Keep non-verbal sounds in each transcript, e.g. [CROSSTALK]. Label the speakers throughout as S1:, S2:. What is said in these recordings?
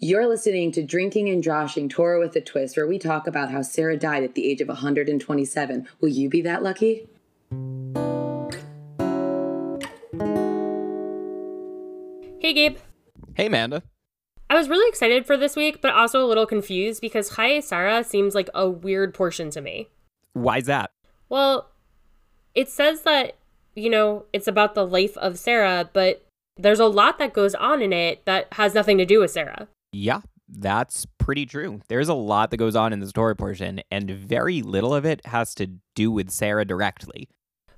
S1: You're listening to Drinking and Joshing Torah with a Twist, where we talk about how Sarah died at the age of 127. Will you be that lucky?
S2: Hey, Gabe.
S3: Hey, Amanda.
S2: I was really excited for this week, but also a little confused because Chaye Sarah seems like a weird portion to me.
S3: Why's that?
S2: Well, it says that, you know, it's about the life of Sarah, but there's a lot that goes on in it that has nothing to do with Sarah.
S3: Yeah, that's pretty true. There's a lot that goes on in the story portion, and very little of it has to do with Sarah directly.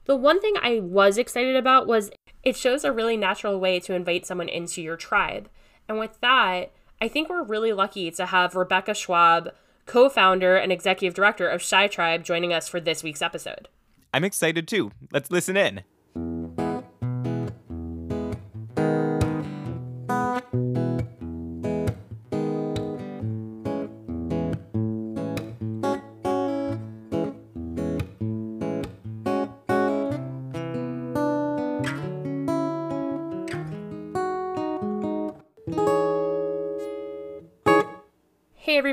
S2: The one thing I was excited about was it shows a really natural way to invite someone into your tribe. And with that, I think we're really lucky to have Rebecca Schwab, co founder and executive director of Shy Tribe, joining us for this week's episode.
S3: I'm excited too. Let's listen in.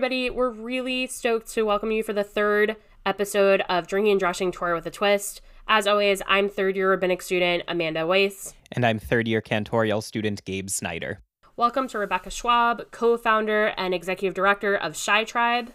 S2: Everybody, we're really stoked to welcome you for the third episode of Drinking and Joshing Torah with a Twist. As always, I'm third year rabbinic student Amanda Weiss.
S3: And I'm third year cantorial student Gabe Snyder.
S2: Welcome to Rebecca Schwab, co founder and executive director of Shy Tribe.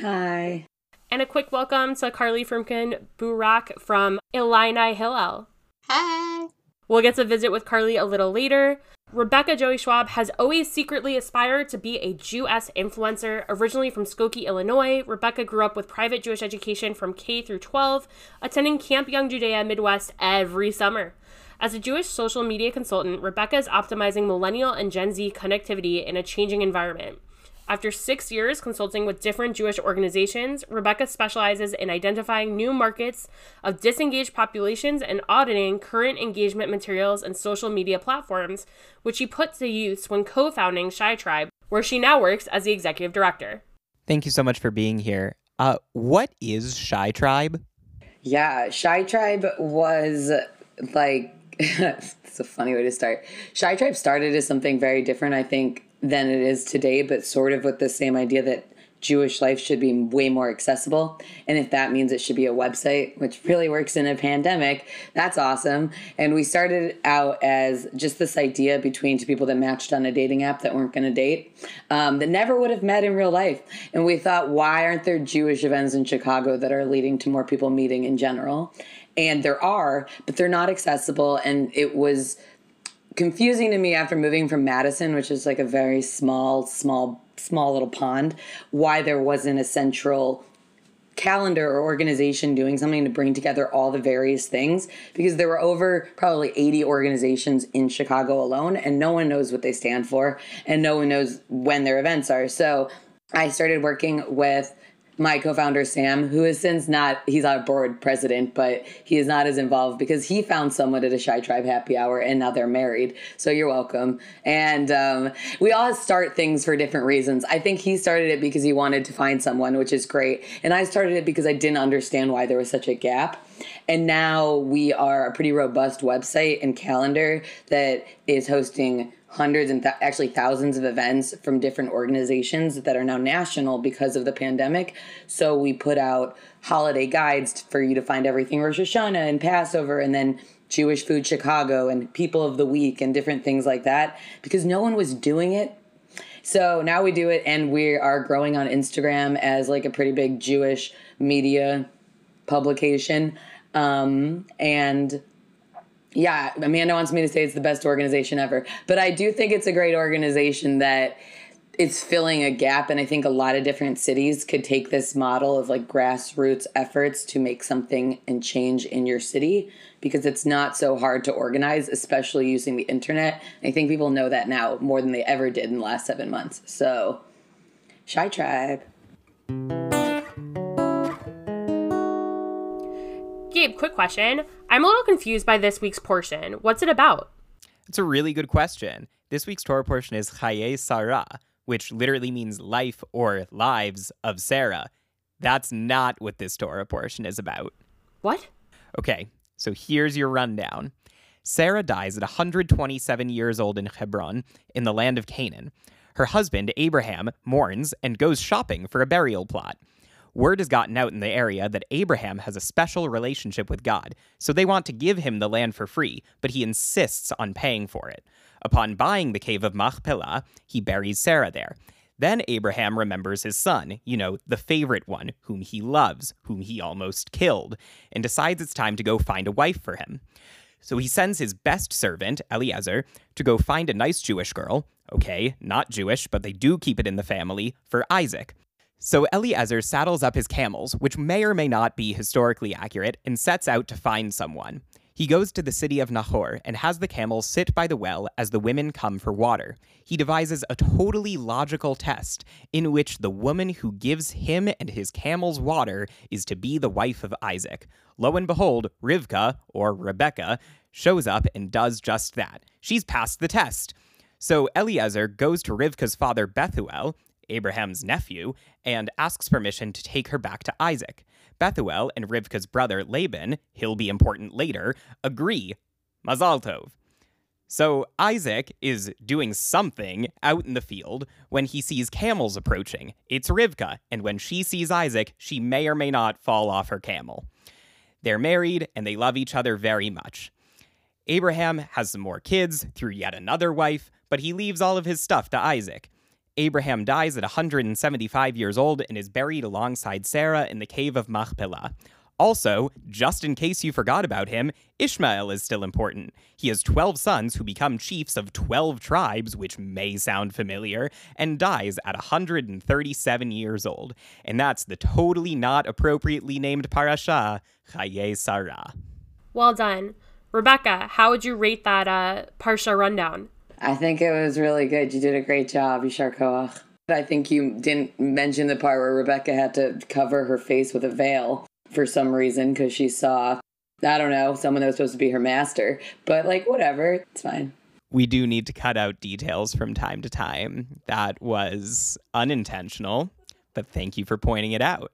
S1: Hi.
S2: And a quick welcome to Carly Frumkin Burak from Illini Hillel.
S4: Hi.
S2: We'll get to visit with Carly a little later. Rebecca Joey Schwab has always secretly aspired to be a Jew-S influencer. Originally from Skokie, Illinois, Rebecca grew up with private Jewish education from K through 12, attending Camp Young Judaea Midwest every summer. As a Jewish social media consultant, Rebecca is optimizing millennial and Gen Z connectivity in a changing environment. After six years consulting with different Jewish organizations, Rebecca specializes in identifying new markets of disengaged populations and auditing current engagement materials and social media platforms, which she put to use when co founding Shy Tribe, where she now works as the executive director.
S3: Thank you so much for being here. Uh, what is Shy Tribe?
S1: Yeah, Shy Tribe was like, [LAUGHS] it's a funny way to start. Shy Tribe started as something very different, I think, than it is today, but sort of with the same idea that Jewish life should be way more accessible. And if that means it should be a website, which really works in a pandemic, that's awesome. And we started out as just this idea between two people that matched on a dating app that weren't going to date, um, that never would have met in real life. And we thought, why aren't there Jewish events in Chicago that are leading to more people meeting in general? And there are, but they're not accessible. And it was confusing to me after moving from Madison, which is like a very small, small, small little pond, why there wasn't a central calendar or organization doing something to bring together all the various things because there were over probably 80 organizations in Chicago alone and no one knows what they stand for and no one knows when their events are. So I started working with my co-founder Sam, who is since not he's our board president, but he is not as involved because he found someone at a Shy Tribe happy hour and now they're married. So you're welcome. And um, we all start things for different reasons. I think he started it because he wanted to find someone, which is great, and I started it because I didn't understand why there was such a gap. And now we are a pretty robust website and calendar that is hosting hundreds and th- actually thousands of events from different organizations that are now national because of the pandemic. So we put out holiday guides for you to find everything Rosh Hashanah and Passover and then Jewish Food Chicago and People of the Week and different things like that because no one was doing it. So now we do it and we are growing on Instagram as like a pretty big Jewish media publication. Um, and yeah, Amanda wants me to say it's the best organization ever, but I do think it's a great organization that it's filling a gap and i think a lot of different cities could take this model of like grassroots efforts to make something and change in your city because it's not so hard to organize especially using the internet. I think people know that now more than they ever did in the last seven months. So shy tribe
S2: Gabe, quick question. I'm a little confused by this week's portion. What's it about?
S3: It's a really good question. This week's Torah portion is Chaye Sarah, which literally means life or lives of Sarah. That's not what this Torah portion is about.
S2: What?
S3: Okay, so here's your rundown. Sarah dies at 127 years old in Hebron, in the land of Canaan. Her husband, Abraham, mourns and goes shopping for a burial plot. Word has gotten out in the area that Abraham has a special relationship with God, so they want to give him the land for free, but he insists on paying for it. Upon buying the cave of Machpelah, he buries Sarah there. Then Abraham remembers his son, you know, the favorite one, whom he loves, whom he almost killed, and decides it's time to go find a wife for him. So he sends his best servant, Eliezer, to go find a nice Jewish girl. Okay, not Jewish, but they do keep it in the family, for Isaac. So Eliezer saddles up his camels, which may or may not be historically accurate, and sets out to find someone. He goes to the city of Nahor and has the camels sit by the well as the women come for water. He devises a totally logical test in which the woman who gives him and his camels water is to be the wife of Isaac. Lo and behold, Rivka, or Rebecca, shows up and does just that. She's passed the test. So Eliezer goes to Rivka's father Bethuel, Abraham's nephew, and asks permission to take her back to Isaac. Bethuel and Rivka's brother Laban, he'll be important later, agree. Mazal tov. So Isaac is doing something out in the field when he sees camels approaching. It's Rivka, and when she sees Isaac, she may or may not fall off her camel. They're married and they love each other very much. Abraham has some more kids through yet another wife, but he leaves all of his stuff to Isaac. Abraham dies at 175 years old and is buried alongside Sarah in the cave of Machpelah. Also, just in case you forgot about him, Ishmael is still important. He has 12 sons who become chiefs of 12 tribes, which may sound familiar, and dies at 137 years old. And that's the totally not appropriately named parasha, Chaye Sarah.
S2: Well done. Rebecca, how would you rate that uh, Parsha rundown?
S1: I think it was really good. You did a great job, Yishar Koach. I think you didn't mention the part where Rebecca had to cover her face with a veil for some reason because she saw, I don't know, someone that was supposed to be her master. But, like, whatever, it's fine.
S3: We do need to cut out details from time to time. That was unintentional, but thank you for pointing it out.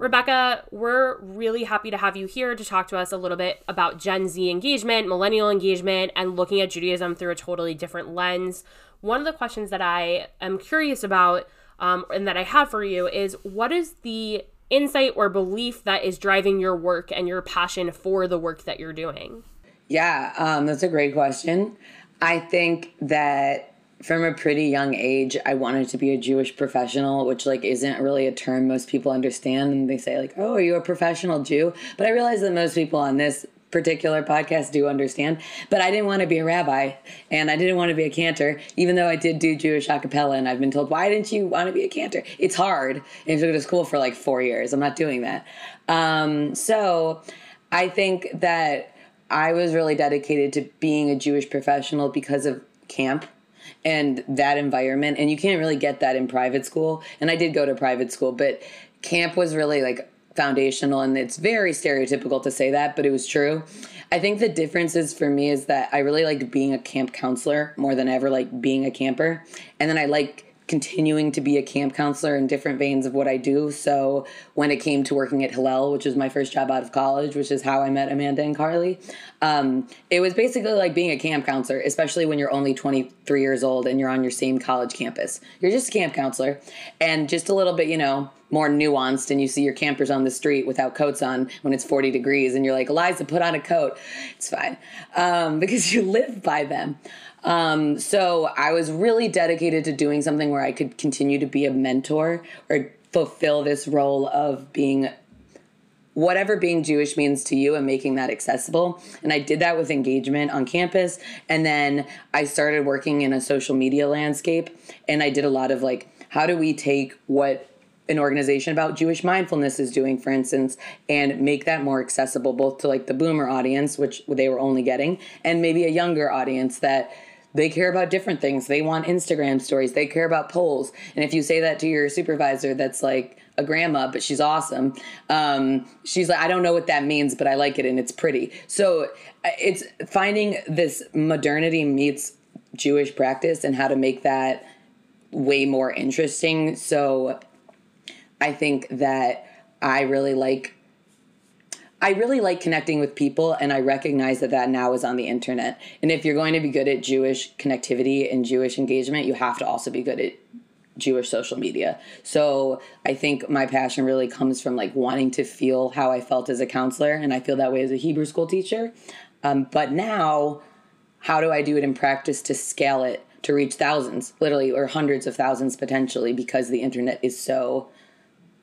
S2: Rebecca, we're really happy to have you here to talk to us a little bit about Gen Z engagement, millennial engagement, and looking at Judaism through a totally different lens. One of the questions that I am curious about um, and that I have for you is what is the insight or belief that is driving your work and your passion for the work that you're doing?
S1: Yeah, um, that's a great question. I think that from a pretty young age i wanted to be a jewish professional which like isn't really a term most people understand. And they say like oh are you a professional jew? But i realize that most people on this particular podcast do understand. But i didn't want to be a rabbi and i didn't want to be a cantor even though i did do jewish acapella and i've been told why didn't you want to be a cantor? It's hard. And to go to school for like four years. I'm not doing that. Um, so i think that i was really dedicated to being a jewish professional because of camp and that environment. And you can't really get that in private school. And I did go to private school, but camp was really like foundational and it's very stereotypical to say that, but it was true. I think the differences for me is that I really liked being a camp counselor more than ever like being a camper. And then I like continuing to be a camp counselor in different veins of what I do. So when it came to working at Hillel, which was my first job out of college, which is how I met Amanda and Carly, um, it was basically like being a camp counselor, especially when you're only 23 years old and you're on your same college campus. You're just a camp counselor and just a little bit, you know, more nuanced and you see your campers on the street without coats on when it's 40 degrees and you're like eliza put on a coat it's fine um, [LAUGHS] because you live by them um, so I was really dedicated to doing something where I could continue to be a mentor or fulfill this role of being whatever being Jewish means to you and making that accessible. And I did that with engagement on campus. And then I started working in a social media landscape and I did a lot of like, how do we take what an organization about Jewish mindfulness is doing, for instance, and make that more accessible both to like the boomer audience, which they were only getting, and maybe a younger audience that they care about different things. They want Instagram stories. They care about polls. And if you say that to your supervisor, that's like a grandma, but she's awesome. Um, she's like, I don't know what that means, but I like it and it's pretty. So uh, it's finding this modernity meets Jewish practice and how to make that way more interesting. So I think that I really like I really like connecting with people, and I recognize that that now is on the internet. And if you're going to be good at Jewish connectivity and Jewish engagement, you have to also be good at Jewish social media. So I think my passion really comes from like wanting to feel how I felt as a counselor, and I feel that way as a Hebrew school teacher. Um, but now, how do I do it in practice to scale it to reach thousands, literally, or hundreds of thousands potentially, because the internet is so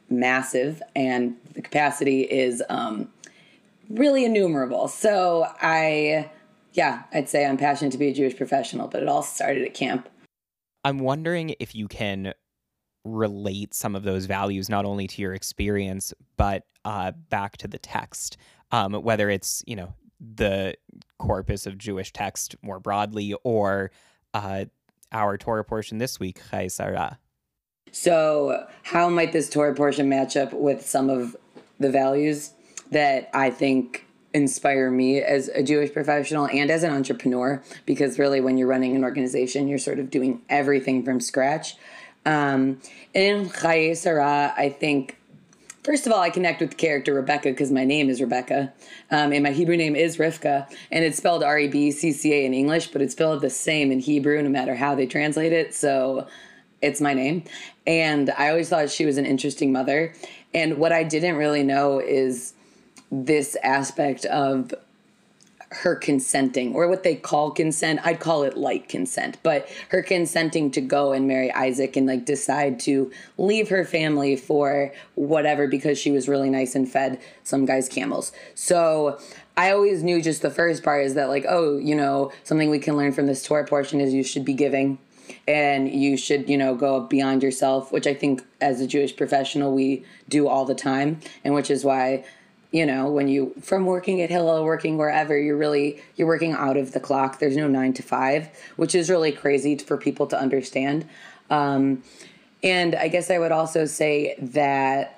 S1: massive and the capacity is um, really innumerable. So I, yeah, I'd say I'm passionate to be a Jewish professional, but it all started at camp.
S3: I'm wondering if you can relate some of those values not only to your experience but uh, back to the text, um, whether it's you know the corpus of Jewish text more broadly or uh, our Torah portion this week, Chayei Sarah.
S1: So, how might this Torah portion match up with some of the values that I think inspire me as a Jewish professional and as an entrepreneur because really when you're running an organization you're sort of doing everything from scratch. Um, in Chayei Sarah, I think First of all, I connect with the character Rebecca because my name is Rebecca, um, and my Hebrew name is Rivka, and it's spelled R E B C C A in English, but it's spelled the same in Hebrew no matter how they translate it. So it's my name. And I always thought she was an interesting mother. And what I didn't really know is this aspect of her consenting or what they call consent. I'd call it light consent but her consenting to go and marry isaac and like decide to leave her family for whatever because she was really nice and fed some guys camels. So i always knew just the first part is that like oh you know something we can learn from this torah portion is you should be giving and you should you know go beyond yourself which i think as a jewish professional we do all the time and which is why you know when you from working at hillel working wherever you're really you're working out of the clock. There's no nine to five which is really crazy for people to understand. Um, and i guess i would also say that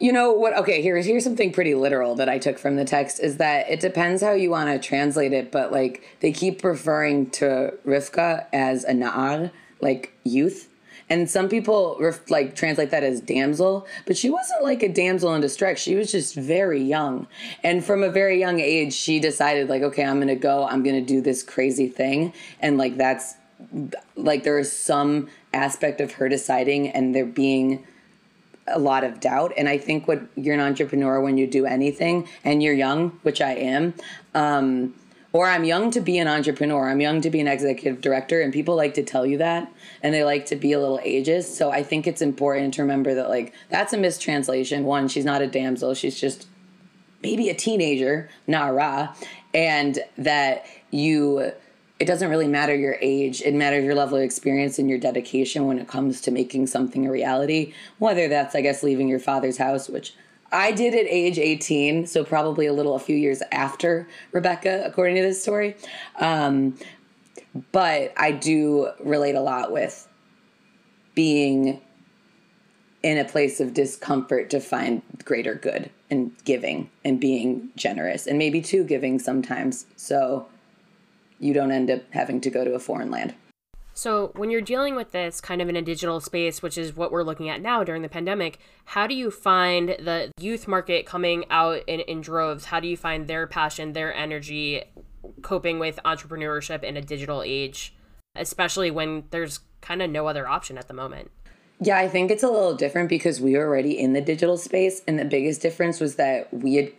S1: you know what okay here's here's something pretty literal that i took from the text is that it depends how you want to translate it but like they keep referring to rivka as a na'ar like youth and some people ref- like translate that as damsel, but she wasn't like a damsel in distress. She was just very young. And from a very young age, she decided like, okay, I'm going to go, I'm going to do this crazy thing. And like that's like there is some aspect of her deciding and there being a lot of doubt. And I think what you're an entrepreneur when you do anything and you're young, which I am, um, or I'm young to be an entrepreneur. I'm young to be an executive director, and people like to tell you that, and they like to be a little ageist. So I think it's important to remember that, like, that's a mistranslation. One, she's not a damsel; she's just maybe a teenager, nara, and that you. It doesn't really matter your age. It matters your level of experience and your dedication when it comes to making something a reality. Whether that's, I guess, leaving your father's house, which I did at age 18, so probably a little a few years after Rebecca, according to this story. Um, but I do relate a lot with being in a place of discomfort to find greater good and giving and being generous and maybe too giving sometimes. So you don't end up having to go to a foreign land.
S2: So, when you're dealing with this kind of in a digital space, which is what we're looking at now during the pandemic, how do you find the youth market coming out in, in droves? How do you find their passion, their energy, coping with entrepreneurship in a digital age, especially when there's kind of no other option at the moment?
S1: Yeah, I think it's a little different because we were already in the digital space, and the biggest difference was that we had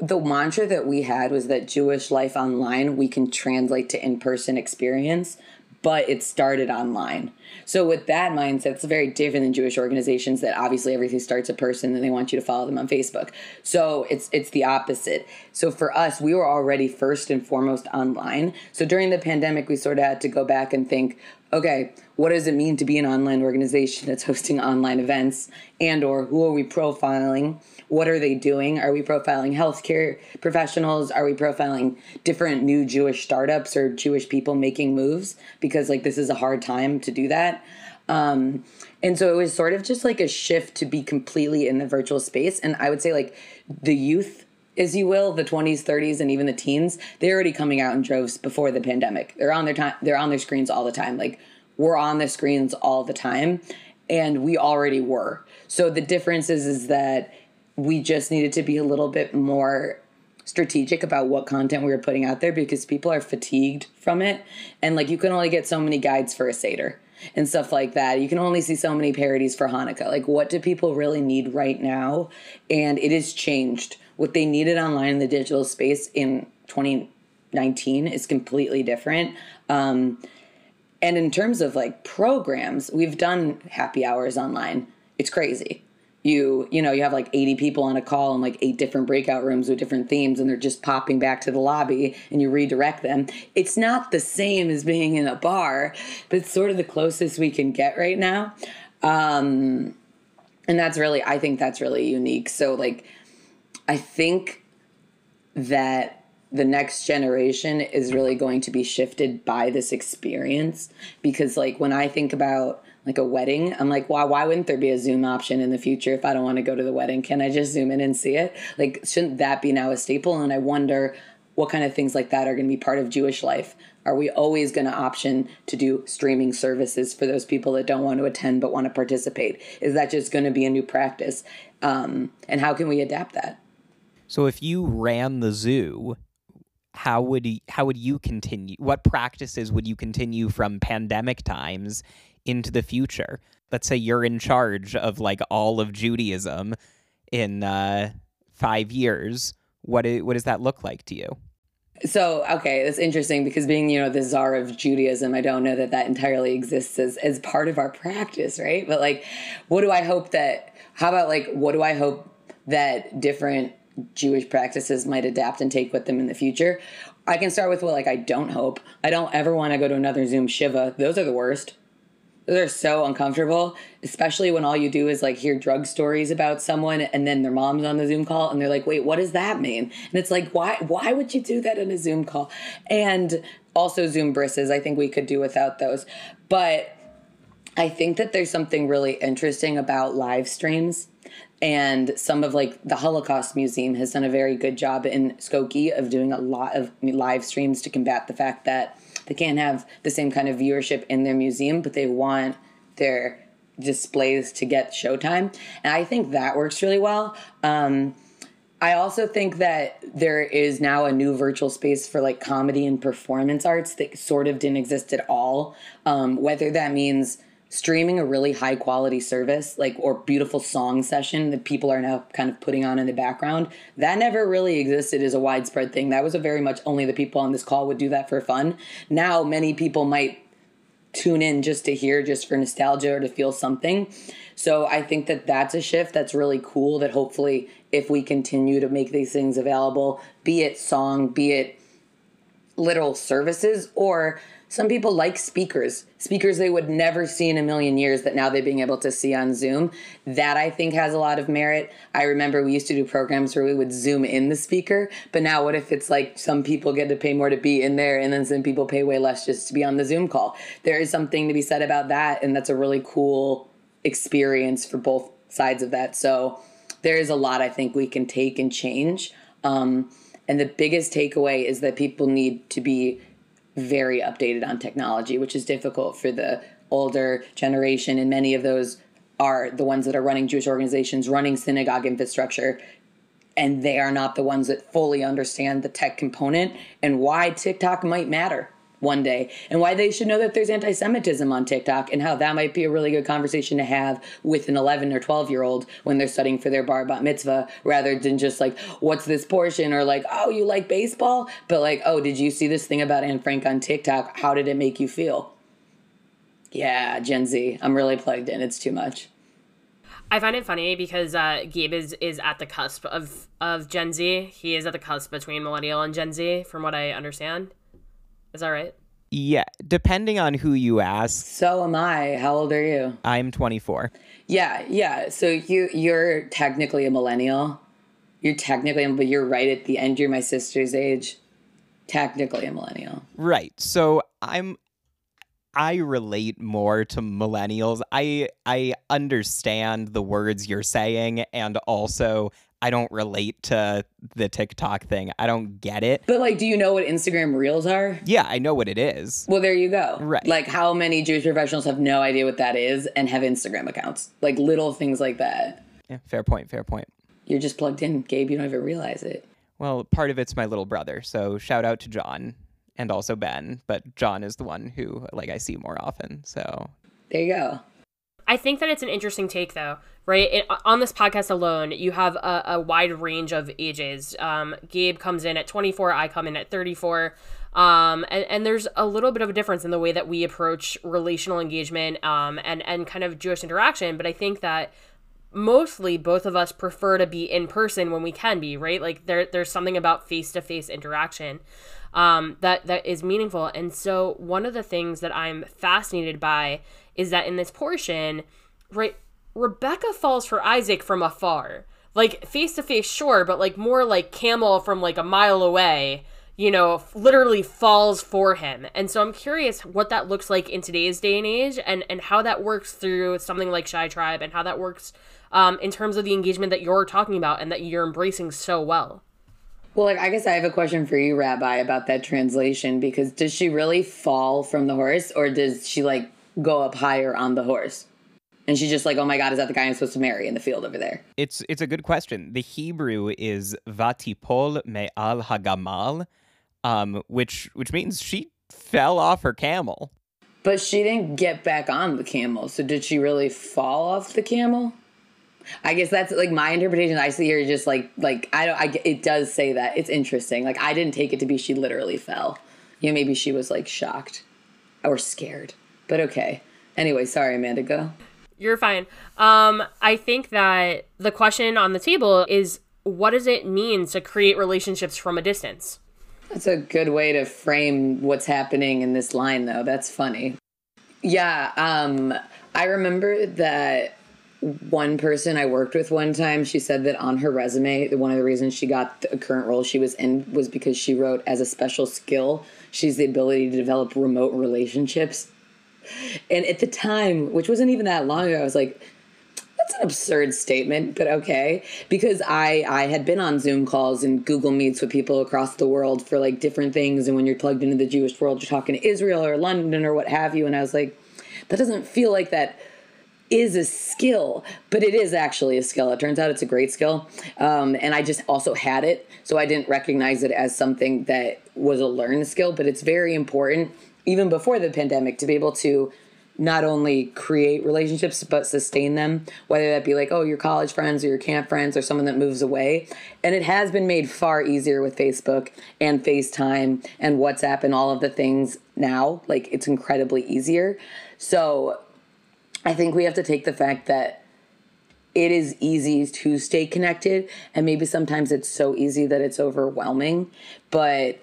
S1: the mantra that we had was that Jewish life online we can translate to in person experience but it started online. So with that mindset, it's very different than Jewish organizations that obviously everything starts a person and they want you to follow them on Facebook. So it's it's the opposite. So for us, we were already first and foremost online. So during the pandemic, we sort of had to go back and think, okay, what does it mean to be an online organization that's hosting online events and or who are we profiling? What are they doing? Are we profiling healthcare professionals? Are we profiling different new Jewish startups or Jewish people making moves? Because like this is a hard time to do that. Um, and so it was sort of just like a shift to be completely in the virtual space. And I would say like the youth as you will, the 20s, 30s, and even the teens, they're already coming out in droves before the pandemic. They're on their time. They're on their screens all the time. Like we're on the screens all the time, and we already were. So the difference is, is that we just needed to be a little bit more strategic about what content we were putting out there because people are fatigued from it. And like you can only get so many guides for a Seder and stuff like that. You can only see so many parodies for Hanukkah. Like, what do people really need right now? And it has changed. What they needed online in the digital space in 2019 is completely different. Um, and in terms of like programs, we've done happy hours online. It's crazy you you know you have like 80 people on a call in like eight different breakout rooms with different themes and they're just popping back to the lobby and you redirect them. It's not the same as being in a bar but it's sort of the closest we can get right now. Um and that's really i think that's really unique. So like i think that the next generation is really going to be shifted by this experience because like when i think about like a wedding. I'm like, why why wouldn't there be a Zoom option in the future if I don't want to go to the wedding? Can I just zoom in and see it? Like, shouldn't that be now a staple? And I wonder what kind of things like that are going to be part of Jewish life. Are we always going to option to do streaming services for those people that don't want to attend but want to participate? Is that just going to be a new practice? Um, and how can we adapt that?
S3: So if you ran the zoo, how would you, how would you continue? What practices would you continue from pandemic times into the future. Let's say you're in charge of like all of Judaism in uh, five years. What is, what does that look like to you?
S1: So okay, that's interesting because being you know the czar of Judaism, I don't know that that entirely exists as as part of our practice, right? But like, what do I hope that? How about like, what do I hope that different Jewish practices might adapt and take with them in the future? I can start with what like I don't hope. I don't ever want to go to another Zoom Shiva. Those are the worst. Those are so uncomfortable, especially when all you do is like hear drug stories about someone and then their mom's on the Zoom call and they're like, "Wait, what does that mean?" And it's like, "Why why would you do that in a Zoom call?" And also Zoom brisses, I think we could do without those. But I think that there's something really interesting about live streams and some of like the Holocaust Museum has done a very good job in Skokie of doing a lot of live streams to combat the fact that they can't have the same kind of viewership in their museum, but they want their displays to get showtime. And I think that works really well. Um, I also think that there is now a new virtual space for like comedy and performance arts that sort of didn't exist at all. Um, whether that means streaming a really high quality service like or beautiful song session that people are now kind of putting on in the background that never really existed as a widespread thing. That was a very much only the people on this call would do that for fun. Now many people might tune in just to hear just for nostalgia or to feel something. So i think that that's a shift that's really cool that hopefully if we continue to make these things available be it song be it literal services or some people like speakers, speakers they would never see in a million years that now they're being able to see on Zoom. That I think has a lot of merit. I remember we used to do programs where we would zoom in the speaker, but now what if it's like some people get to pay more to be in there and then some people pay way less just to be on the Zoom call? There is something to be said about that, and that's a really cool experience for both sides of that. So there is a lot I think we can take and change. Um, and the biggest takeaway is that people need to be very updated on technology, which is difficult for the older generation. And many of those are the ones that are running Jewish organizations, running synagogue infrastructure. And they are not the ones that fully understand the tech component and why TikTok might matter one day and why they should know that there's anti Semitism on TikTok and how that might be a really good conversation to have with an 11 or 12 year old when they're studying for their bar bat mitzvah rather than just like, what's this portion? Or like, oh, you like baseball? But like, oh, did you see this thing about Anne Frank on TikTok? How did it make you feel? Yeah, Gen Z. I'm really plugged in. It's too much.
S2: I find it funny because uh, Gabe is, is at the cusp of, of Gen Z. He is at the cusp between millennial and Gen Z, from what I understand. Is that right?
S3: Yeah, depending on who you ask.
S1: So am I. How old are you?
S3: I'm 24.
S1: Yeah, yeah. So you you're technically a millennial. You're technically, but you're right at the end. You're my sister's age. Technically a millennial.
S3: Right. So I'm I relate more to millennials. I I understand the words you're saying and also I don't relate to the TikTok thing. I don't get it.
S1: But like, do you know what Instagram Reels are?
S3: Yeah, I know what it is.
S1: Well, there you go.
S3: Right.
S1: Like, how many Jewish professionals have no idea what that is and have Instagram accounts? Like little things like that.
S3: Yeah, fair point. Fair point.
S1: You're just plugged in, Gabe. You don't even realize it.
S3: Well, part of it's my little brother, so shout out to John and also Ben, but John is the one who like I see more often. So
S1: there you go.
S2: I think that it's an interesting take, though, right? It, on this podcast alone, you have a, a wide range of ages. Um, Gabe comes in at 24, I come in at 34. Um, and, and there's a little bit of a difference in the way that we approach relational engagement um, and, and kind of Jewish interaction. But I think that mostly both of us prefer to be in person when we can be, right? Like there, there's something about face to face interaction um, that, that is meaningful. And so one of the things that I'm fascinated by is that in this portion, right, Rebecca falls for Isaac from afar. Like face to face, sure, but like more like camel from like a mile away, you know, literally falls for him. And so I'm curious what that looks like in today's day and age and, and how that works through something like Shy Tribe and how that works um, in terms of the engagement that you're talking about and that you're embracing so well.
S1: Well, like I guess I have a question for you, Rabbi, about that translation because does she really fall from the horse or does she like go up higher on the horse. And she's just like, "Oh my God, is that the guy I'm supposed to marry in the field over there?"
S3: It's it's a good question. The Hebrew is vatipol me'al hagamal, um, which which means she fell off her camel.
S1: But she didn't get back on the camel. So did she really fall off the camel? I guess that's like my interpretation. I see her just like like I don't. I it does say that. It's interesting. Like I didn't take it to be she literally fell. You know, maybe she was like shocked or scared. But okay. Anyway, sorry, Amanda, go.
S2: You're fine. Um, I think that the question on the table is what does it mean to create relationships from a distance?
S1: That's a good way to frame what's happening in this line, though. That's funny. Yeah, um, I remember that one person I worked with one time, she said that on her resume, one of the reasons she got the current role she was in was because she wrote as a special skill, she's the ability to develop remote relationships. And at the time, which wasn't even that long ago, I was like, that's an absurd statement, but okay. Because I I had been on Zoom calls and Google Meets with people across the world for like different things. And when you're plugged into the Jewish world, you're talking to Israel or London or what have you. And I was like, that doesn't feel like that is a skill, but it is actually a skill. It turns out it's a great skill. Um, and I just also had it. So I didn't recognize it as something that was a learned skill, but it's very important even before the pandemic to be able to not only create relationships but sustain them whether that be like oh your college friends or your camp friends or someone that moves away and it has been made far easier with facebook and facetime and whatsapp and all of the things now like it's incredibly easier so i think we have to take the fact that it is easy to stay connected and maybe sometimes it's so easy that it's overwhelming but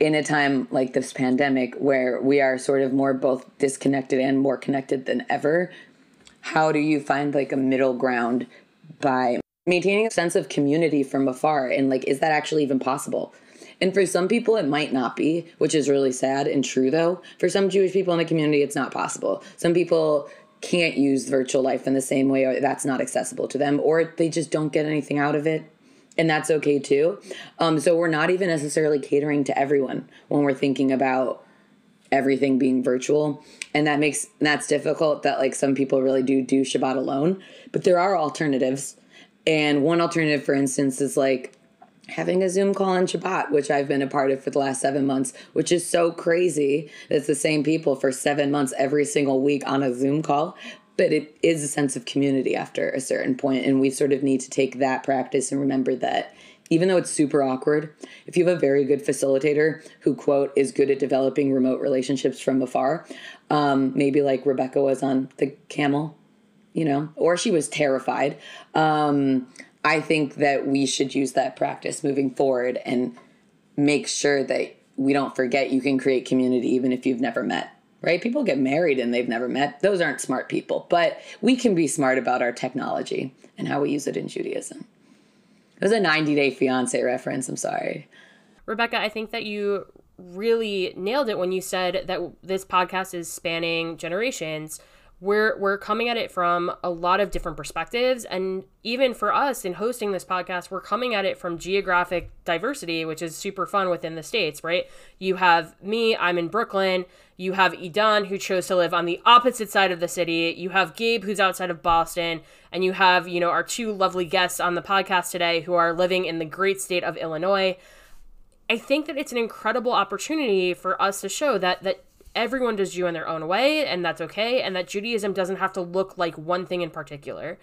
S1: in a time like this pandemic where we are sort of more both disconnected and more connected than ever how do you find like a middle ground by maintaining a sense of community from afar? And like is that actually even possible? And for some people it might not be which is really sad and true though. For some jewish people in the community it's not possible. Some people can't use virtual life in the same way or that's not accessible to them or they just don't get anything out of it and that's okay too. Um, so we're not even necessarily catering to everyone when we're thinking about everything being virtual, and that makes that's difficult. That like some people really do do Shabbat alone, but there are alternatives. And one alternative, for instance, is like having a Zoom call on Shabbat, which I've been a part of for the last seven months, which is so crazy. It's the same people for seven months every single week on a Zoom call but it is a sense of community after a certain point and we sort of need to take that practice and remember that even though it's super awkward if you have a very good facilitator who quote is good at developing remote relationships from afar um, maybe like rebecca was on the camel you know or she was terrified um, i think that we should use that practice moving forward and make sure that we don't forget you can create community even if you've never met right? People get married and they've never met. Those aren't smart people, but we can be smart about our technology and how we use it in Judaism. It was a 90 day fiance reference. I'm sorry.
S2: Rebecca, I think that you really nailed it when you said that this podcast is spanning generations. We're we're coming at it from a lot of different perspectives. And even for us in hosting this podcast we're coming at it from geographic diversity which is super fun within the states right? You have me i'm in brooklyn. You have idan who chose to live on the opposite side of the city. You have gabe who's outside of boston. And you have you know our two lovely guests on the podcast today who are living in the great state of illinois. I think that it's an incredible opportunity for us to show that that everyone does Jew in their own way, and that's okay, and that Judaism doesn't have to look like one thing in particular.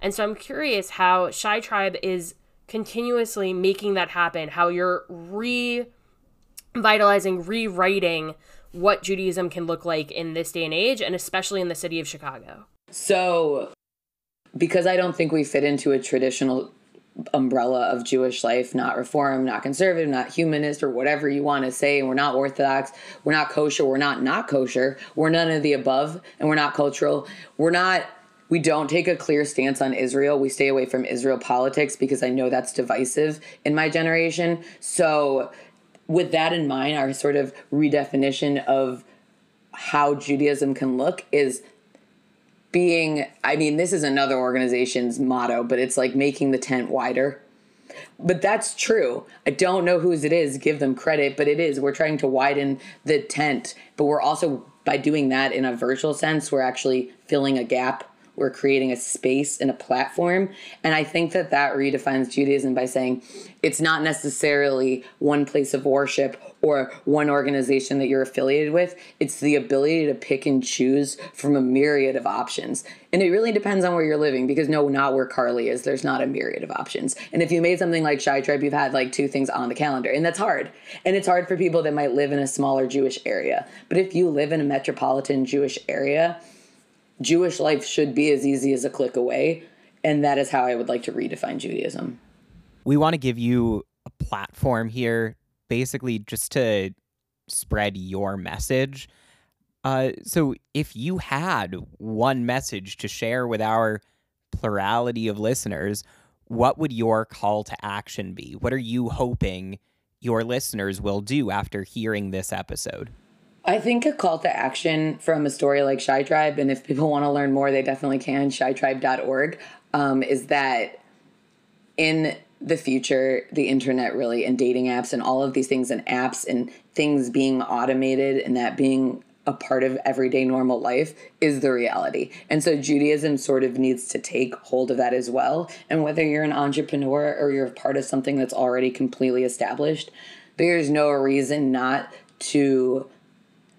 S2: And so I'm curious how Shy Tribe is continuously making that happen, how you're revitalizing, rewriting what Judaism can look like in this day and age, and especially in the city of Chicago.
S1: So, because I don't think we fit into a traditional umbrella of Jewish life, not reform, not conservative, not humanist, or whatever you want to say. We're not orthodox, we're not kosher, we're not not kosher, we're none of the above, and we're not cultural. We're not. We don't take a clear stance on Israel. We stay away from Israel politics because I know that's divisive in my generation. So, with that in mind, our sort of redefinition of how Judaism can look is being i mean this is another organization's motto but it's like making the tent wider. But that's true. I don't know whose it is give them credit but it is. We're trying to widen the tent but we're also by doing that in a virtual sense we're actually filling a gap. We're creating a space and a platform. And i think that that redefines judaism by saying it's not necessarily one place of worship or one organization that you're affiliated with. It's the ability to pick and choose from a myriad of options. And it really depends on where you're living because no, not where Carly is. There's not a myriad of options. And if you made something like Shy Tribe, you've had like two things on the calendar. And that's hard. And it's hard for people that might live in a smaller Jewish area. But if you live in a metropolitan Jewish area, Jewish life should be as easy as a click away. And that is how I would like to redefine Judaism.
S3: We want to give you a platform here basically just to spread your message. Uh, so if you had one message to share with our plurality of listeners, what would your call to action be? What are you hoping your listeners will do after hearing this episode?
S1: I think a call to action from a story like Shy Tribe, and if people want to learn more, they definitely can, shytribe.org, um, is that in the future, the internet really, and dating apps and all of these things, and apps and things being automated and that being a part of everyday normal life is the reality. And so Judaism sort of needs to take hold of that as well. And whether you're an entrepreneur or you're part of something that's already completely established, there's no reason not to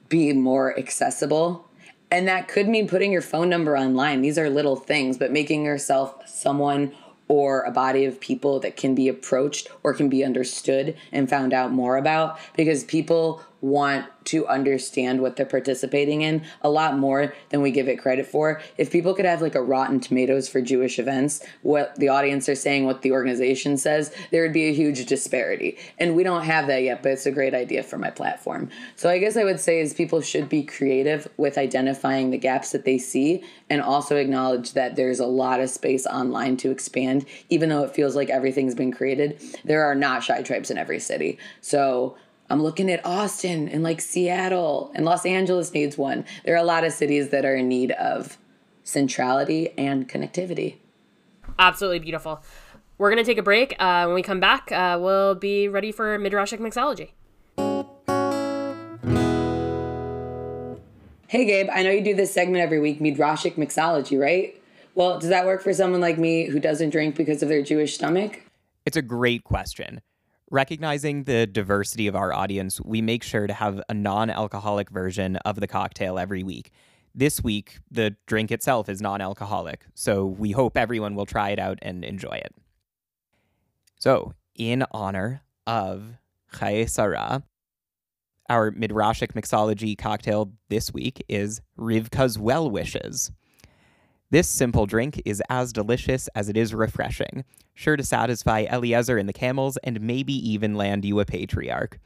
S1: be more accessible. And that could mean putting your phone number online. These are little things, but making yourself someone or a body of people that can be approached or can be understood and found out more about because people want to understand what they're participating in a lot more than we give it credit for. If people could have like a rotten tomatoes for Jewish events, what the audience are saying, what the organization says, there would be a huge disparity. And we don't have that yet, but it's a great idea for my platform. So I guess I would say is people should be creative with identifying the gaps that they see and also acknowledge that there's a lot of space online to expand even though it feels like everything's been created. There are not shy tribes in every city. So I'm looking at Austin and like Seattle and Los Angeles needs one. There are a lot of cities that are in need of centrality and connectivity.
S2: Absolutely beautiful. We're going to take a break. Uh, when we come back, uh, we'll be ready for Midrashic Mixology.
S1: Hey, Gabe, I know you do this segment every week, Midrashic Mixology, right? Well, does that work for someone like me who doesn't drink because of their Jewish stomach?
S3: It's a great question. Recognizing the diversity of our audience, we make sure to have a non alcoholic version of the cocktail every week. This week, the drink itself is non alcoholic, so we hope everyone will try it out and enjoy it. So, in honor of Sarah, our Midrashic mixology cocktail this week is Rivka's Well Wishes. This simple drink is as delicious as it is refreshing, sure to satisfy Eliezer and the camels and maybe even land you a patriarch.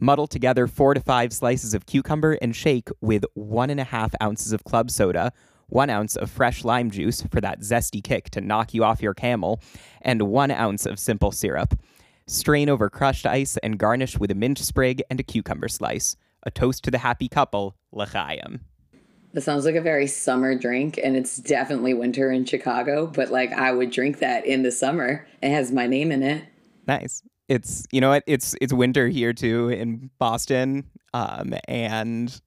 S3: Muddle together four to five slices of cucumber and shake with one and a half ounces of club soda, one ounce of fresh lime juice for that zesty kick to knock you off your camel, and one ounce of simple syrup. Strain over crushed ice and garnish with a mint sprig and a cucumber slice. A toast to the happy couple, l'chaim.
S1: That sounds like a very summer drink, and it's definitely winter in Chicago, but like I would drink that in the summer. It has my name in it.
S3: Nice. It's you know what? It's it's winter here too in Boston. Um and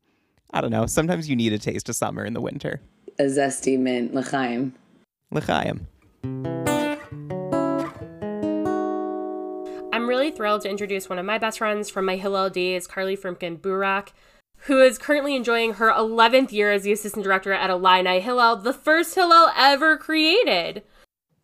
S3: I don't know, sometimes you need a taste of summer in the winter.
S1: A zesty mint l'chaim.
S3: L'chaim.
S2: I'm really thrilled to introduce one of my best friends from my Hillel days, Carly Frumkin Burak, who is currently enjoying her 11th year as the assistant director at Illini Hillel, the first Hillel ever created.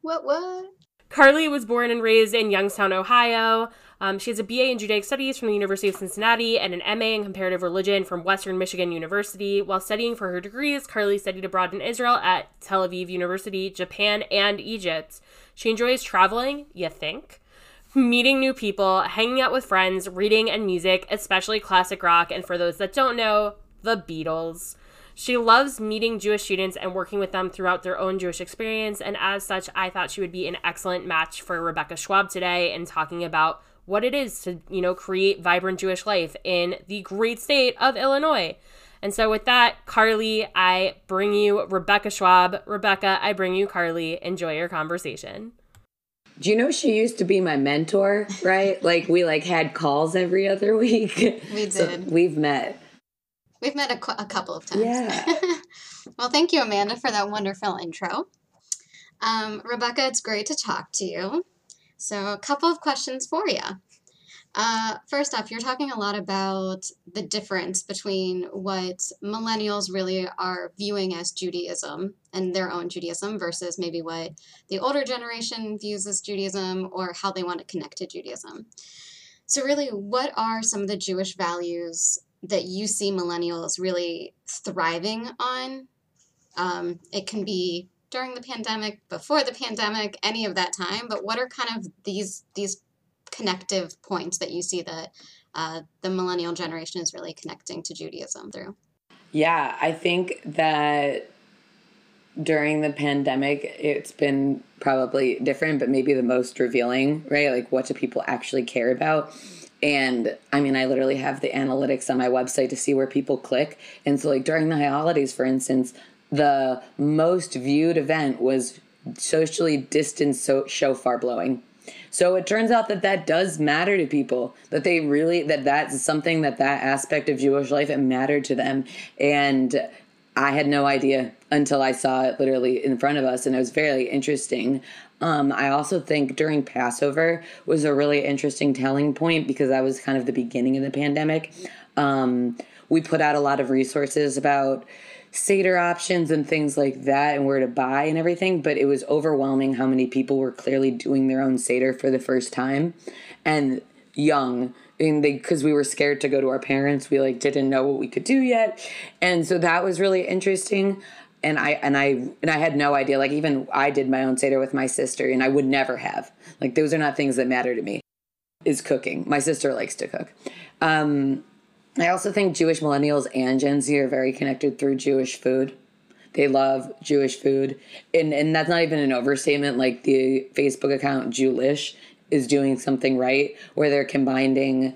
S4: What, what?
S2: Carly was born and raised in Youngstown, Ohio. Um, she has a BA in Judaic Studies from the University of Cincinnati and an MA in Comparative Religion from Western Michigan University. While studying for her degrees, Carly studied abroad in Israel at Tel Aviv University, Japan, and Egypt. She enjoys traveling, you think, meeting new people, hanging out with friends, reading and music, especially classic rock, and for those that don't know, the Beatles. She loves meeting Jewish students and working with them throughout their own Jewish experience, and as such, I thought she would be an excellent match for Rebecca Schwab today in talking about what it is to, you know, create vibrant Jewish life in the great state of Illinois. And so, with that, Carly, I bring you Rebecca Schwab. Rebecca, I bring you Carly. Enjoy your conversation.
S1: Do you know she used to be my mentor, right? like we like had calls every other week.
S4: We [LAUGHS] did.
S1: So we've met.
S4: We've met a, a couple of times.
S1: Yeah. [LAUGHS]
S4: well, thank you, Amanda, for that wonderful intro. Um, Rebecca, it's great to talk to you. So, a couple of questions for you. Uh, first off, you're talking a lot about the difference between what millennials really are viewing as Judaism and their own Judaism versus maybe what the older generation views as Judaism or how they want to connect to Judaism. So, really, what are some of the Jewish values that you see millennials really thriving on? Um, it can be during the pandemic, before the pandemic, any of that time. But what are kind of these these connective points that you see that uh, the millennial generation is really connecting to Judaism through?
S1: Yeah, I think that during the pandemic, it's been probably different, but maybe the most revealing, right? Like, what do people actually care about? And I mean, I literally have the analytics on my website to see where people click. And so, like, during the holidays, for instance, the most viewed event was socially distanced so- shofar blowing. So it turns out that that does matter to people. That they really that that's something that that aspect of Jewish life it mattered to them, and I had no idea until I saw it literally in front of us, and it was very interesting. Um, I also think during Passover was a really interesting telling point because that was kind of the beginning of the pandemic. Um, we put out a lot of resources about Seder options and things like that and where to buy and everything, but it was overwhelming how many people were clearly doing their own Seder for the first time and young and they because we were scared to go to our parents we like didn't know what we could do yet and so that was really interesting and I and I and I had no idea. Like even I did my own seder with my sister, and I would never have. Like those are not things that matter to me. Is cooking. My sister likes to cook. Um, I also think Jewish millennials and Gen Z are very connected through Jewish food. They love Jewish food. And and that's not even an overstatement. Like the Facebook account Jewlish is doing something right where they're combining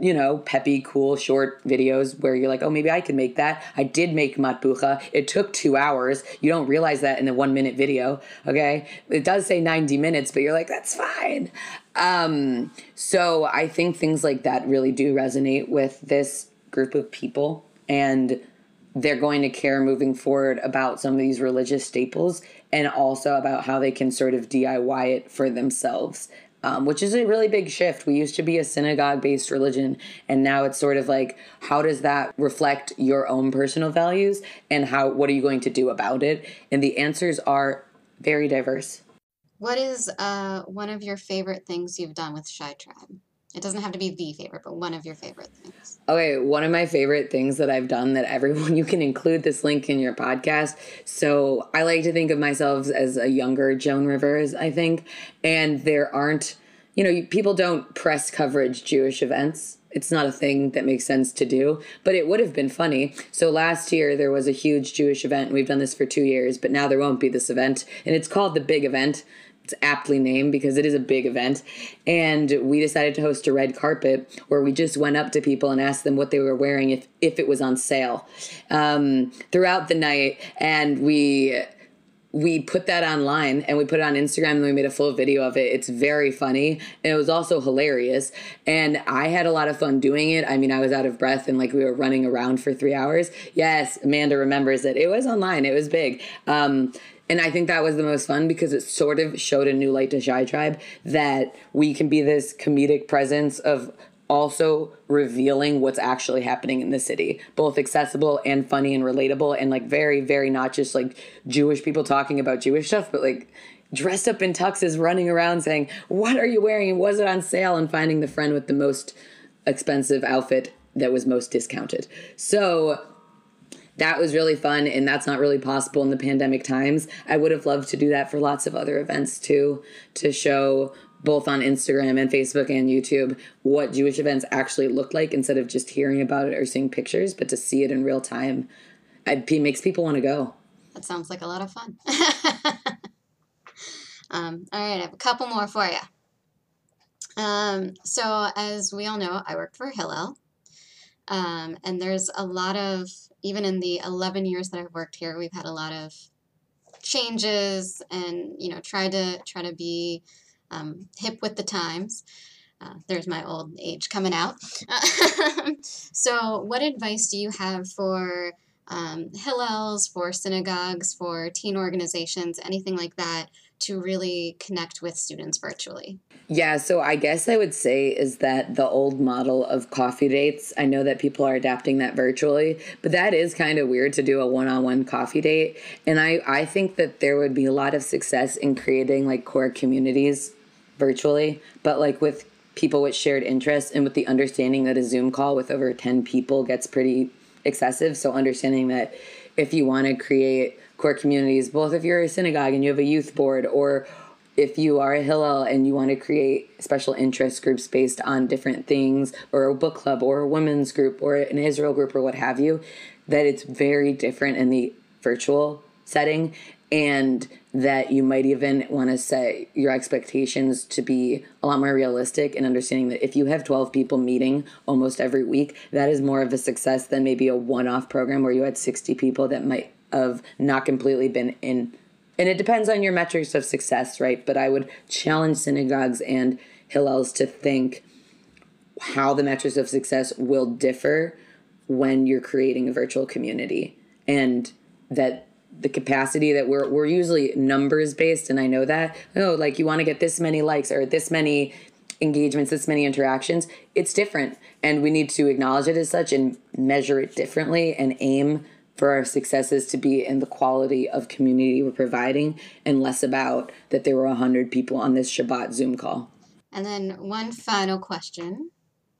S1: you know, peppy, cool, short videos where you're like, oh, maybe I can make that. I did make matbucha. It took two hours. You don't realize that in a one minute video, okay? It does say 90 minutes, but you're like, that's fine. Um, so I think things like that really do resonate with this group of people. And they're going to care moving forward about some of these religious staples and also about how they can sort of DIY it for themselves um, which is a really big shift. We used to be a synagogue based religion, and now it's sort of like, how does that reflect your own personal values, and how what are you going to do about it? And the answers are very diverse.
S4: What is uh, one of your favorite things you've done with Chi Tribe? It doesn't have to be the favorite, but one of your favorite things.
S1: Okay, one of my favorite things that I've done that everyone [LAUGHS] you can include this link in your podcast. So I like to think of myself as a younger Joan Rivers, I think, and there aren't, you know, people don't press coverage Jewish events. It's not a thing that makes sense to do, but it would have been funny. So last year there was a huge Jewish event. We've done this for two years, but now there won't be this event, and it's called the Big Event it's aptly named because it is a big event. And we decided to host a red carpet where we just went up to people and asked them what they were wearing if, if it was on sale um, throughout the night. And we we put that online and we put it on Instagram and we made a full video of it. It's very funny and it was also hilarious. And I had a lot of fun doing it. I mean, I was out of breath and like we were running around for three hours. Yes, Amanda remembers it. It was online, it was big. Um, and I think that was the most fun because it sort of showed a new light to Chi Tribe that we can be this comedic presence of also revealing what's actually happening in the city, both accessible and funny and relatable, and like very, very not just like Jewish people talking about Jewish stuff, but like dressed up in tuxes running around saying, What are you wearing? Was it on sale? And finding the friend with the most expensive outfit that was most discounted. So that was really fun and that's not really possible in the pandemic times. I would have loved to do that for lots of other events too to show both on Instagram and Facebook and YouTube what Jewish events actually look like instead of just hearing about it or seeing pictures, but to see it in real time. It makes people want to go.
S4: That sounds like a lot of fun. [LAUGHS] um, all right, I have a couple more for you. Um, so, as we all know, I work for Hillel. Um, and there's a lot of, even in the 11 years that I've worked here, we've had a lot of changes and, you know, try to, try to be um, hip with the times. Uh, there's my old age coming out. [LAUGHS] so, what advice do you have for um, Hillels, for synagogues, for teen organizations, anything like that, to really connect with students virtually?
S1: Yeah, so I guess I would say is that the old model of coffee dates, I know that people are adapting that virtually, but that is kind of weird to do a one on one coffee date. And I, I think that there would be a lot of success in creating like core communities virtually, but like with people with shared interests and with the understanding that a Zoom call with over 10 people gets pretty excessive. So, understanding that if you want to create core communities, both if you're a synagogue and you have a youth board, or if you are a Hillel and you want to create special interest groups based on different things, or a book club, or a women's group, or an Israel group, or what have you, that it's very different in the virtual setting and that you might even want to set your expectations to be a lot more realistic and understanding that if you have 12 people meeting almost every week that is more of a success than maybe a one-off program where you had 60 people that might have not completely been in and it depends on your metrics of success right? But i would challenge synagogues and hillels to think how the metrics of success will differ when you're creating a virtual community and that the capacity that we're we're usually numbers based and I know that oh like you want to get this many likes or this many engagements this many interactions it's different. And we need to acknowledge it as such and measure it differently and aim for our successes to be in the quality of community we're providing and less about that there were 100 people on this Shabbat Zoom call.
S4: And then one final question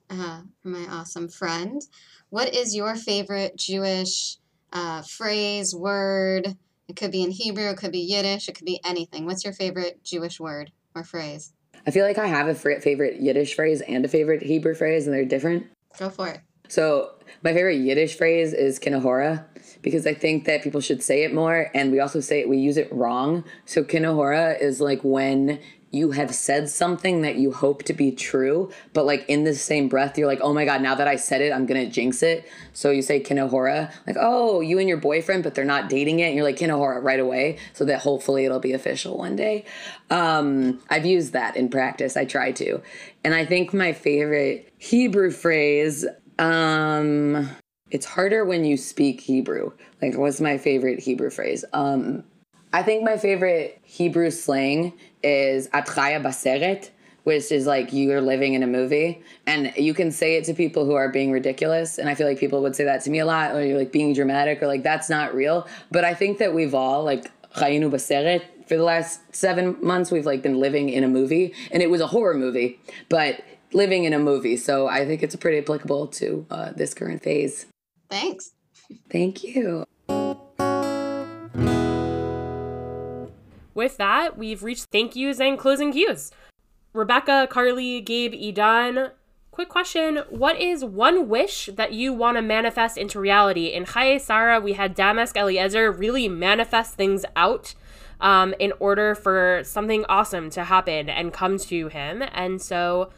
S4: uh, from my awesome friend. What is your favorite Jewish uh, phrase, word. It could be in Hebrew, it could be Yiddish, it could be anything. What's your favorite Jewish word or phrase?
S1: I feel like I have a favorite Yiddish phrase and a favorite Hebrew phrase, and they're different.
S4: Go for it.
S1: So, my favorite Yiddish phrase is kinahora because I think that people should say it more, and we also say it, we use it wrong. So, kinahora is like when you have said something that you hope to be true, but like in the same breath, you're like, oh my God, now that I said it, I'm gonna jinx it. So you say kinahora, like, oh, you and your boyfriend, but they're not dating yet. And you're like, kinahora right away, so that hopefully it'll be official one day. Um, I've used that in practice, I try to. And I think my favorite Hebrew phrase, um, it's harder when you speak Hebrew. Like, what's my favorite Hebrew phrase? Um, I think my favorite Hebrew slang is Atchaya Baseret, which is like you're living in a movie. And you can say it to people who are being ridiculous. And I feel like people would say that to me a lot, or you're like being dramatic, or like that's not real. But I think that we've all, like, Chayinu Baseret, for the last seven months, we've like been living in a movie. And it was a horror movie, but living in a movie. So I think it's pretty applicable to uh, this current phase.
S4: Thanks.
S1: Thank you.
S2: With that, we've reached thank yous and closing cues. Rebecca, Carly, Gabe, Edan, quick question. What is one wish that you want to manifest into reality? In Chayei Sarah, we had Damask Eliezer really manifest things out. um, in order for something awesome to happen and come to him. And so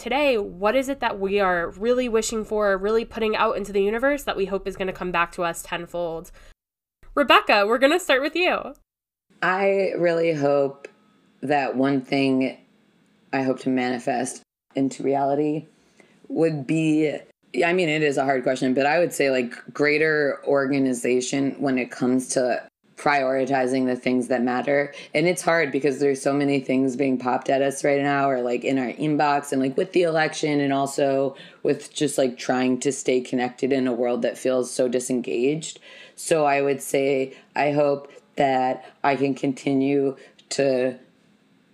S2: today, what is it that we are really wishing for, really putting out into the universe that we hope is going to come back to us tenfold? Rebecca, we're going to start with you.
S1: I really hope that one thing I hope to manifest into reality would be I mean, it is a hard question, but I would say like greater organization when it comes to prioritizing the things that matter. And it's hard because there's so many things being popped at us right now, or like in our inbox, and like with the election, and also with just like trying to stay connected in a world that feels so disengaged. So I would say, I hope that I can continue to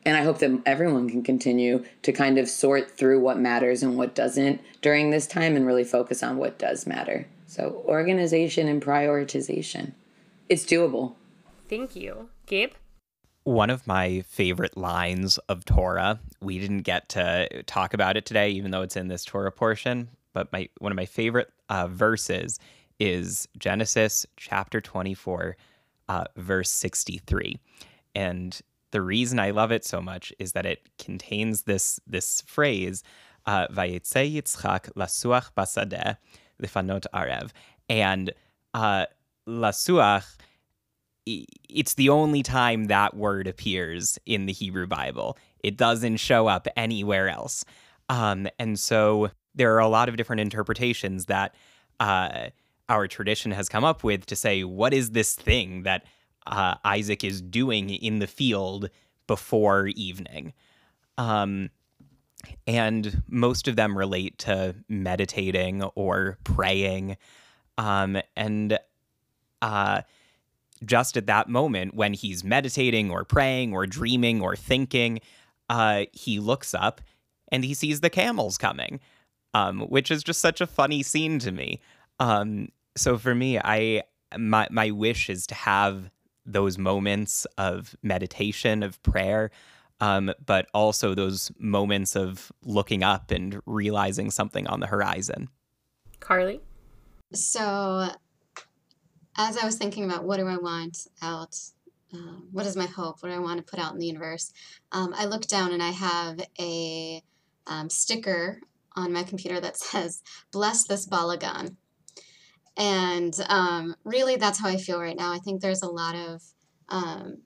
S1: and I hope that everyone can continue to kind of sort through what matters and what doesn't during this time and really focus on what does matter. So, organization and prioritization. It's doable.
S2: Thank you. Gabe?
S3: One of my favorite lines of Torah, we didn't get to talk about it today, even though it's in this Torah portion, but my one of my favorite uh, verses is Genesis chapter 24, uh, verse 63. And the reason I love it so much is that it contains this this phrase, uh, "Vayetze Yitzchak lasuach basadeh lifanot arev," and uh, lasuach. It's the only time that word appears in the Hebrew Bible. It doesn't show up anywhere else, um, and so there are a lot of different interpretations that uh, our tradition has come up with to say, what is this thing that uh, Isaac is doing in the field before evening. Um, and most of them relate to meditating or praying. Um, and uh, just at that moment, when he's meditating or praying or dreaming or thinking, uh, he looks up and he sees the camels coming, um, which is just such a funny scene to me. Um, so for me, I my my wish is to have those moments of meditation, of prayer, um, but also those moments of looking up and realizing something on the horizon.
S2: Carly?
S4: So, as I was thinking about what do I want out, uh, what is my hope, what do I want to put out in the universe, um, I look down and I have a um, sticker on my computer that [LAUGHS] says, Bless this balagan. And um, really that's how i feel right now. I think there's a lot of um,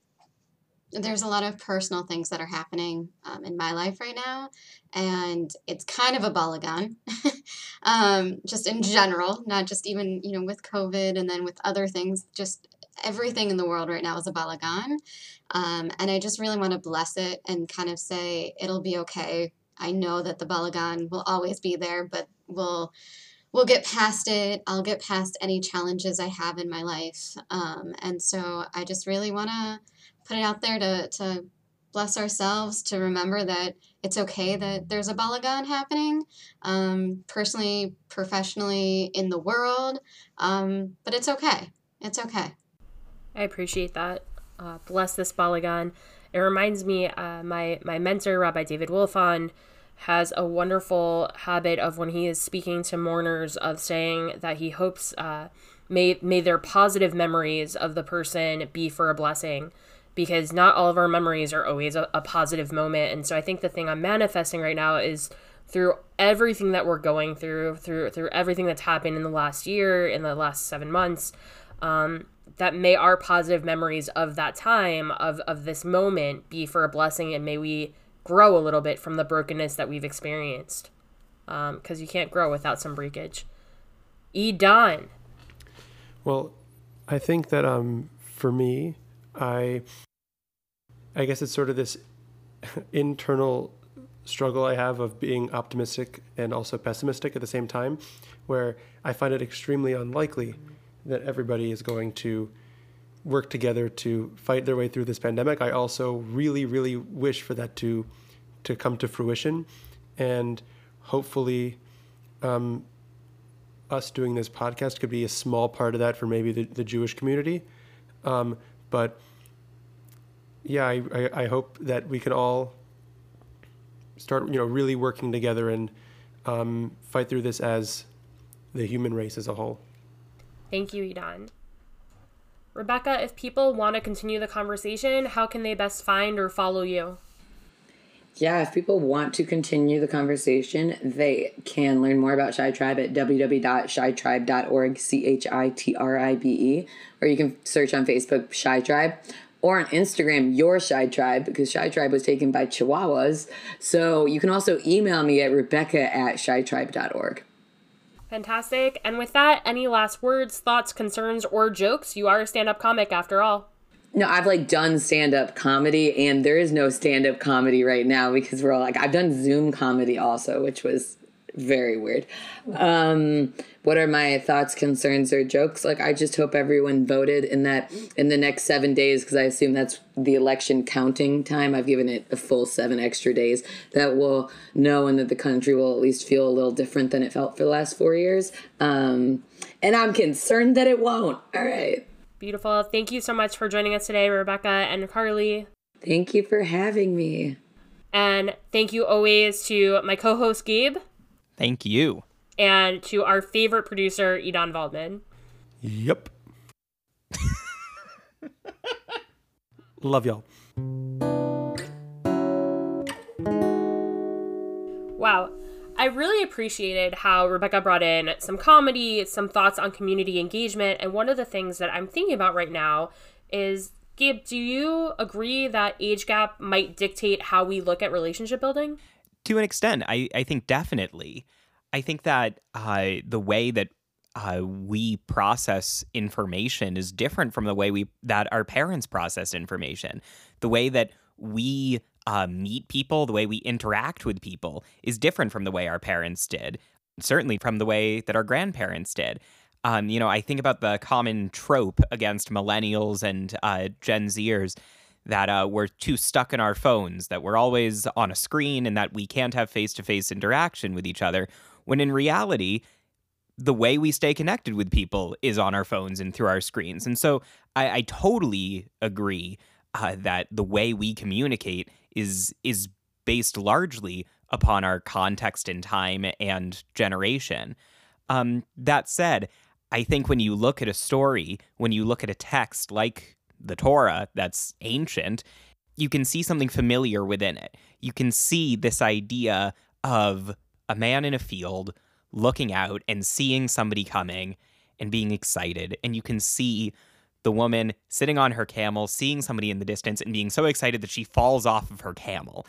S4: there's a lot of personal things that are happening um, in my life right now and it's kind of a balagan [LAUGHS] um, just in general not just even you know with covid and then with other things just everything in the world right now is a balagan um, and i just really want to bless it and kind of say it'll be okay i know that the balagan will always be there but we'll we'll get past it. I'll get past any challenges I have in my life. Um, and so I just really want to put it out there to, to bless ourselves, to remember that it's okay that there's a balagan happening, um, personally, professionally, in the world. Um, but it's okay. It's okay.
S2: I appreciate that. Uh, bless this balagan. It reminds me, uh, my, my mentor, Rabbi David Wolfon, has a wonderful habit of when he is speaking to mourners of saying that he hopes uh, may may their positive memories of the person be for a blessing because not all of our memories are always a, a positive moment and so i think the thing i'm manifesting right now is through everything that we're going through through through everything that's happened in the last year in the last seven months um, that may our positive memories of that time of of this moment be for a blessing and may we grow a little bit from the brokenness that we've experienced. Because um, you can't grow without some breakage. E. Don.
S5: Well, I think that um, for me, I, I guess it's sort of this [LAUGHS] internal struggle I have of being optimistic and also pessimistic at the same time, where I find it extremely unlikely that everybody is going to work together to fight their way through this pandemic. I also really, really wish for that to to come to fruition, and hopefully, um, us doing this podcast could be a small part of that for maybe the, the Jewish community. Um, but yeah, I, I, I, hope that we can all start, you know, really working together and um, fight through this as the human race as a whole.
S2: Thank you, Idan. Rebecca, if people want to continue the conversation, how can they best find or follow you?
S1: Yeah, if people want to continue the conversation, they can learn more about Chi Tribe at www.chitribe.org, C H I T R I B E, or you can search on Facebook Chi Tribe or on Instagram your Chi Tribe because Chi Tribe was taken by Chihuahuas. So you can also email me at rebecca at chitribe.org.
S2: Fantastic. And with that, any last words, thoughts, concerns, or jokes? You are a stand up comic after all.
S1: No, I've like done stand up comedy, and there is no stand up comedy right now because we're all like, I've done Zoom comedy also, which was very weird. Um, what are my thoughts, concerns, or jokes? Like, I just hope everyone voted in that in the next seven days because I assume that's the election counting time. I've given it a full seven extra days that will know and that the country will at least feel a little different than it felt for the last four years. Um, and I'm concerned that it won't. All right.
S2: Beautiful. Thank you so much for joining us today, Rebecca and Carly.
S1: Thank you for having me.
S2: And thank you always to my co host, Gabe.
S3: Thank you.
S2: And to our favorite producer, Idan Waldman.
S5: Yep. [LAUGHS] Love y'all.
S2: Wow. I really appreciated how Rebecca brought in some comedy, some thoughts on community engagement. And one of the things that I'm thinking about right now is Gabe, do you agree that age gap might dictate how we look at relationship building?
S3: To an extent, I, I think definitely. I think that uh, the way that uh, we process information is different from the way we that our parents process information. The way that we uh, meet people, the way we interact with people is different from the way our parents did, certainly from the way that our grandparents did. Um, you know, I think about the common trope against millennials and uh, Gen Zers that uh, we're too stuck in our phones, that we're always on a screen, and that we can't have face to face interaction with each other. When in reality, the way we stay connected with people is on our phones and through our screens. And so I, I totally agree uh, that the way we communicate is is based largely upon our context in time and generation. Um, that said, I think when you look at a story, when you look at a text like the Torah that's ancient, you can see something familiar within it. You can see this idea of a man in a field looking out and seeing somebody coming and being excited. And you can see the woman sitting on her camel, seeing somebody in the distance, and being so excited that she falls off of her camel.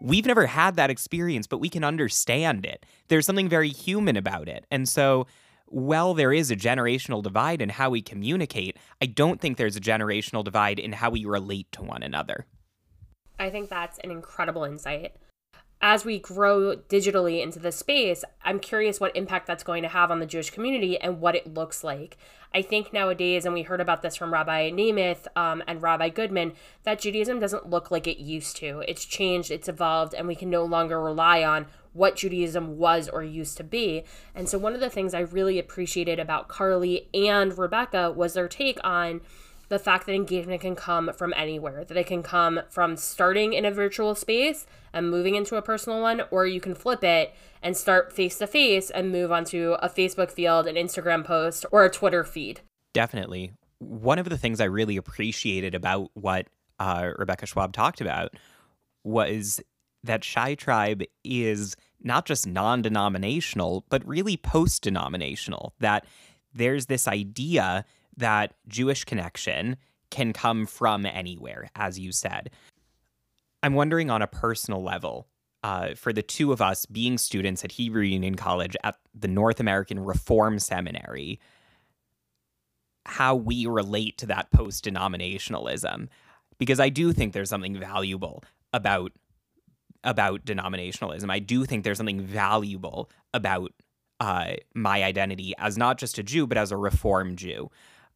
S3: We've never had that experience, but we can understand it. There's something very human about it. And so, while there is a generational divide in how we communicate, I don't think there's a generational divide in how we relate to one another.
S2: I think that's an incredible insight as we grow digitally into this space, I'm curious what impact that's going to have on the Jewish community and what it looks like. I think nowadays, and we heard about this from Rabbi Nemeth um, and Rabbi Goodman, that Judaism doesn't look like it used to. It's changed, it's evolved, and we can no longer rely on what Judaism was or used to be. And so, one of the things I really appreciated about Carly and Rebecca was their take on the fact that engagement can come from anywhere, that it can come from starting in a virtual space and moving into a personal one, or you can flip it and start face to face and move onto a Facebook field, an Instagram post, or a Twitter feed.
S3: Definitely. One of the things I really appreciated about what uh, Rebecca Schwab talked about was that Chi Tribe is not just non denominational, but really post denominational. That there's this idea that Jewish connection can come from anywhere, as you said. I'm wondering on a personal level, uh, for the two of us being students at Hebrew Union College at the North American Reform Seminary, how we relate to that post denominationalism. Because I do think there's something valuable about about denominationalism. I do think there's something valuable about uh, my identity as not just a Jew, but as a Reform Jew.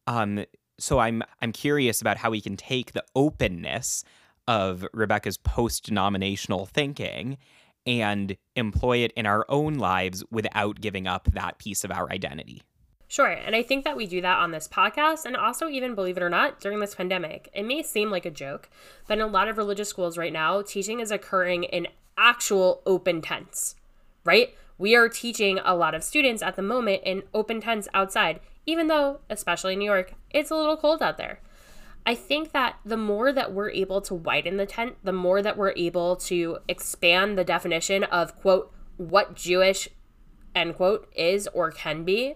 S3: Um, so I'm I'm curious about how we can take the openness of Rebecca's post-denominational thinking and employ it in our own lives without giving up that piece of our identity.
S2: Sure. And I think that we do that on this podcast and also, even believe it or not, during this pandemic. It may seem like a joke, but in a lot of religious schools right now, teaching is occurring in actual open tents, right? We are teaching a lot of students at the moment in open tents outside, even though, especially in New York, it's a little cold out there. I think that the more that we're able to widen the tent, the more that we're able to expand the definition of, quote, what Jewish, end quote, is or can be,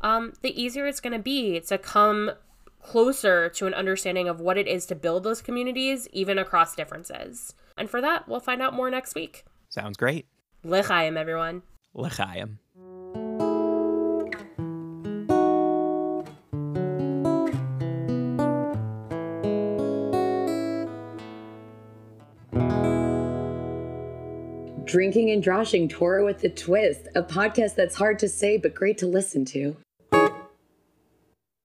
S2: um, the easier it's going to be to come closer to an understanding of what it is to build those communities, even across differences. And for that, we'll find out more next week.
S3: Sounds great.
S2: L'chaim, everyone.
S3: L'chaim.
S1: Drinking and Droshing Torah with a Twist, a podcast that's hard to say but great to listen to.